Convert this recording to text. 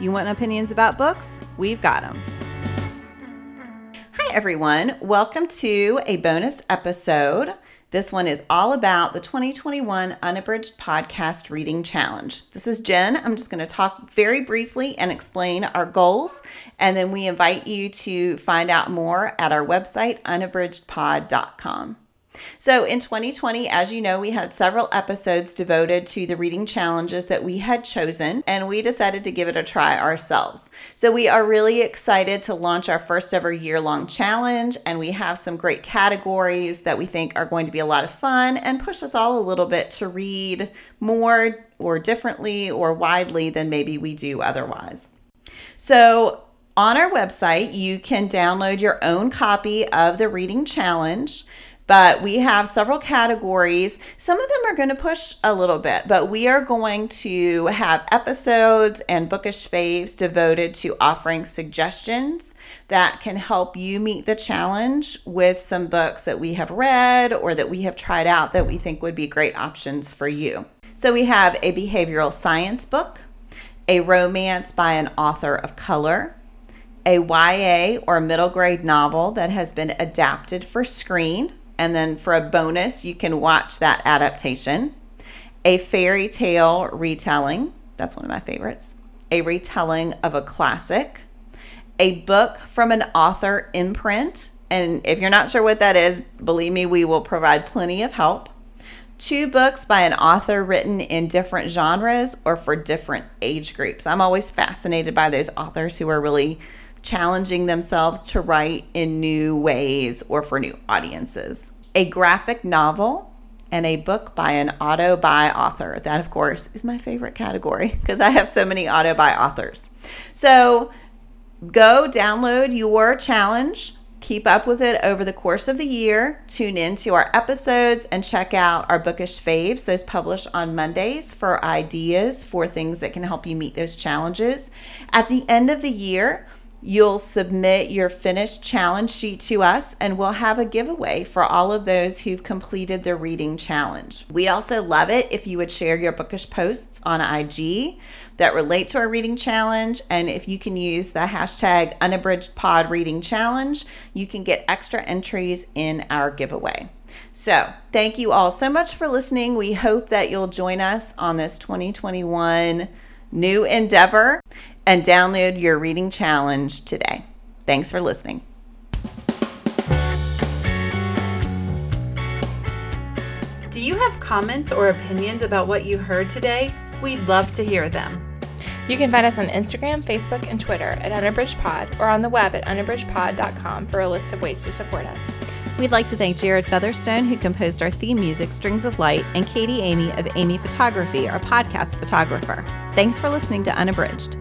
You want opinions about books? We've got them. Hi, everyone. Welcome to a bonus episode. This one is all about the 2021 Unabridged Podcast Reading Challenge. This is Jen. I'm just going to talk very briefly and explain our goals, and then we invite you to find out more at our website, unabridgedpod.com. So, in 2020, as you know, we had several episodes devoted to the reading challenges that we had chosen, and we decided to give it a try ourselves. So, we are really excited to launch our first ever year long challenge, and we have some great categories that we think are going to be a lot of fun and push us all a little bit to read more or differently or widely than maybe we do otherwise. So, on our website, you can download your own copy of the reading challenge but we have several categories. Some of them are going to push a little bit, but we are going to have episodes and bookish faves devoted to offering suggestions that can help you meet the challenge with some books that we have read or that we have tried out that we think would be great options for you. So we have a behavioral science book, a romance by an author of color, a YA or middle grade novel that has been adapted for screen, and then for a bonus, you can watch that adaptation. A fairy tale retelling, that's one of my favorites. A retelling of a classic. A book from an author imprint. And if you're not sure what that is, believe me, we will provide plenty of help. Two books by an author written in different genres or for different age groups. I'm always fascinated by those authors who are really challenging themselves to write in new ways or for new audiences. A graphic novel and a book by an auto-buy author. That, of course, is my favorite category because I have so many auto-buy authors. So go download your challenge. Keep up with it over the course of the year. Tune in to our episodes and check out our bookish faves, those published on Mondays, for ideas for things that can help you meet those challenges. At the end of the year, You'll submit your finished challenge sheet to us, and we'll have a giveaway for all of those who've completed the reading challenge. We'd also love it if you would share your bookish posts on IG that relate to our reading challenge. And if you can use the hashtag unabridged pod reading challenge, you can get extra entries in our giveaway. So, thank you all so much for listening. We hope that you'll join us on this 2021 new endeavor and download your reading challenge today. Thanks for listening. Do you have comments or opinions about what you heard today? We'd love to hear them. You can find us on Instagram, Facebook, and Twitter at UnabridgedPod or on the web at unabridgedpod.com for a list of ways to support us. We'd like to thank Jared Featherstone, who composed our theme music, Strings of Light, and Katie Amy of Amy Photography, our podcast photographer. Thanks for listening to Unabridged.